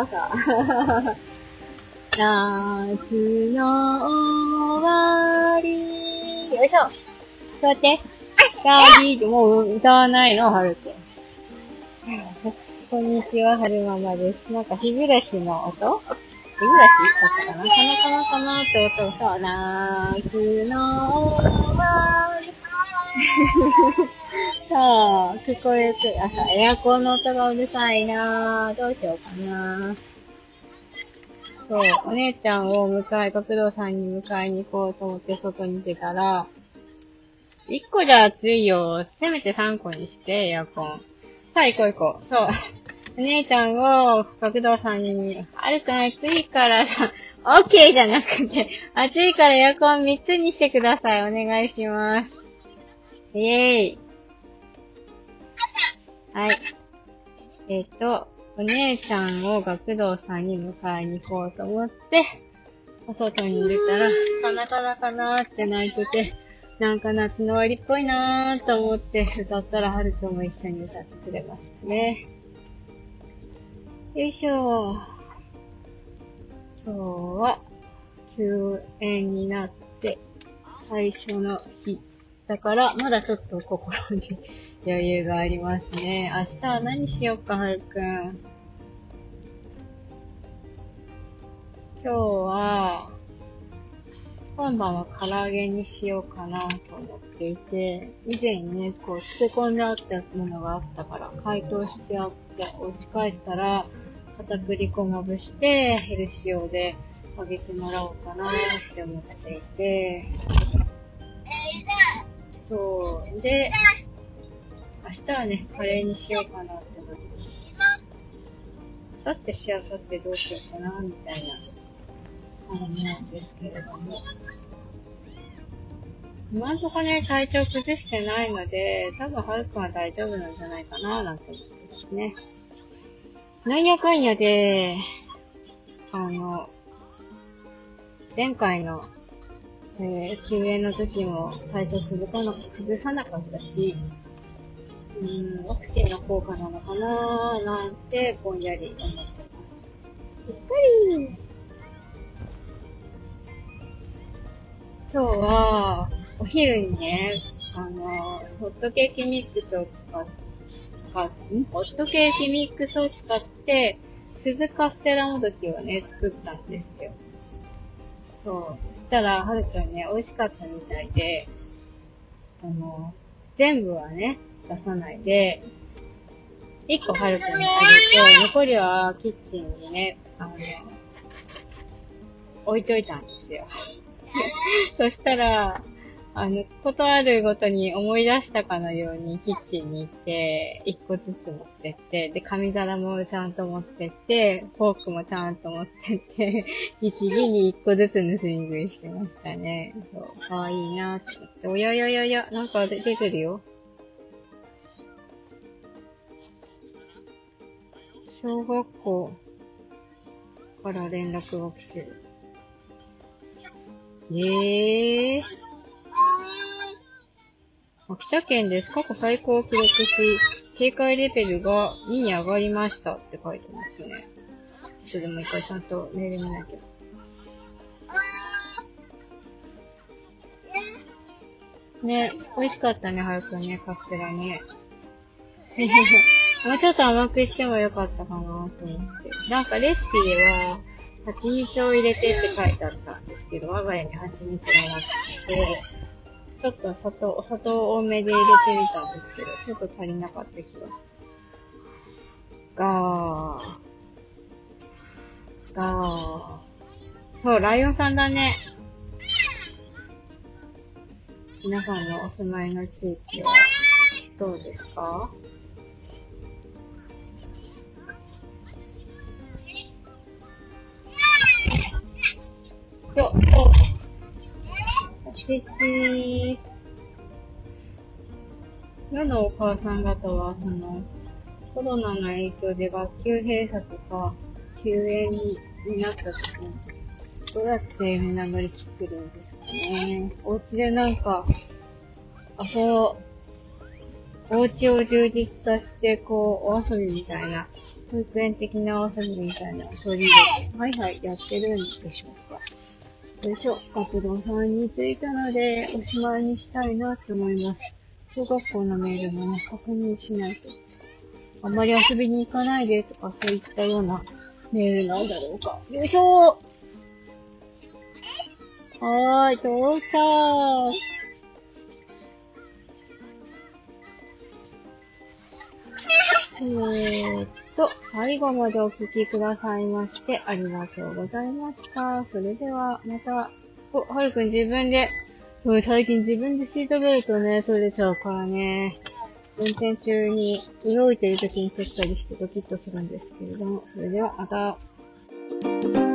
そうそう。夏の終わり。よいしょ。座って。ダーディーもう歌わないの、はるくん。こんにちは、はるままです。なんか、日暮らしの音？日暮らしだったかな？かなかなかなって音をさ、夏の終わり。さあ、聞こえて、あ、さ、エアコンの音がうるさいなぁ。どうしようかなそう、お姉ちゃんを迎え、学童さんに迎えに行こうと思って外に出たら、1個じゃ暑いよ。せめて3個にして、エアコン。さあ、行こう行こう。そう。お姉ちゃんを学童さんに、あるくん暑いからさ、オッケーじゃなくて、暑いからエアコン3つにしてください。お願いします。イェーイ。はい。えっ、と、お姉ちゃんを学童さんに迎えに行こうと思って、お外に出たら、かなかなかなーって泣いてて、なんか夏の終わりっぽいなーと思って歌ったら、はるくんも一緒に歌ってくれましたね。よいしょー今日は、休園になって、最初の日。だから、まだちょっと心に余裕がありますね。明日は何しよっか、はるくん。今日は、今晩は唐揚げにしようかなと思っていて、以前ね、こう、漬け込んであったものがあったから、解凍してあって、お家帰ったら、片栗粉まぶして、ヘルシオで揚げてもらおうかなって思っていて、そう。で、明日はね、カレーにしようかなって思って。明後日しあさってどうしようかな、みたいな感じなんですけれども。今んとこね、体調崩してないので、多分はるくんは大丈夫なんじゃないかな、なんて思ってますね。なんやかんやで、あの、前回のえー、休園の時も体調崩さな崩さなかったし、うん、ワクチンの効果なのかなーなんてぼんやり思ってます。しっかり今日は、お昼にね、あの、ホットケーキミックスを使っか、んホットケーキミックスを使って、鈴カステラもどきをね、作ったんですよ。そう。そしたら、はるちゃんね、美味しかったみたいで、あの、全部はね、出さないで、一個はるくんにあげて、残りはキッチンにね、あの、置いといたんですよ。そしたら、あの、ことあるごとに思い出したかのようにキッチンに行って、一個ずつ持ってって、で、紙皿もちゃんと持ってって、フォークもちゃんと持ってって、一時に一個ずつ盗み食いしてましたね。そう、かわいいなって思って。おやややや、なんか出てるよ。小学校から連絡が来てる。ええー？秋田県です。過去最高を記録し、警戒レベルが2に上がりましたって書いてますね。ちょっともう一回ちゃんとメール見なきゃ。ね、美味しかったね、はるくね、カステラね。もうちょっと甘くしてもよかったかなと思って。なんかレシピでは、蜂蜜を入れてって書いてあったんですけど、我が家に蜂蜜がなくて、ちょっと砂糖、砂糖多めで入れてみたんですけど、ちょっと足りなかった気がする。がー。がー。そう、ライオンさんだね。皆さんのお住まいの地域はどうですか？よっ、お、おせち世のお母さん方は、その、コロナの影響で学級閉鎖とか、休園になった時に、どうやってみんな乗り切ってるんですかね。お家でなんか、遊お家を充実させて、こう、お遊びみたいな保育園的なお遊びみたいな取り入れて、はいはい、やってるんでしょうか？よいしょ、学童さんに着いたので、おしまいにしたいなと思います。小学校のメールもね、確認しないと。あんまり遊びに行かないでとかそういったようなメールなんだろうか。よいしょはーい、到着えーっと、最後までお聴きくださいまして、ありがとうございました。それでは、また、お、はるくん自分で、最近自分でシートベルトね、取れちゃうからね。運転中に動いてる時に取ったりしてドキッとするんですけれども、それではまた。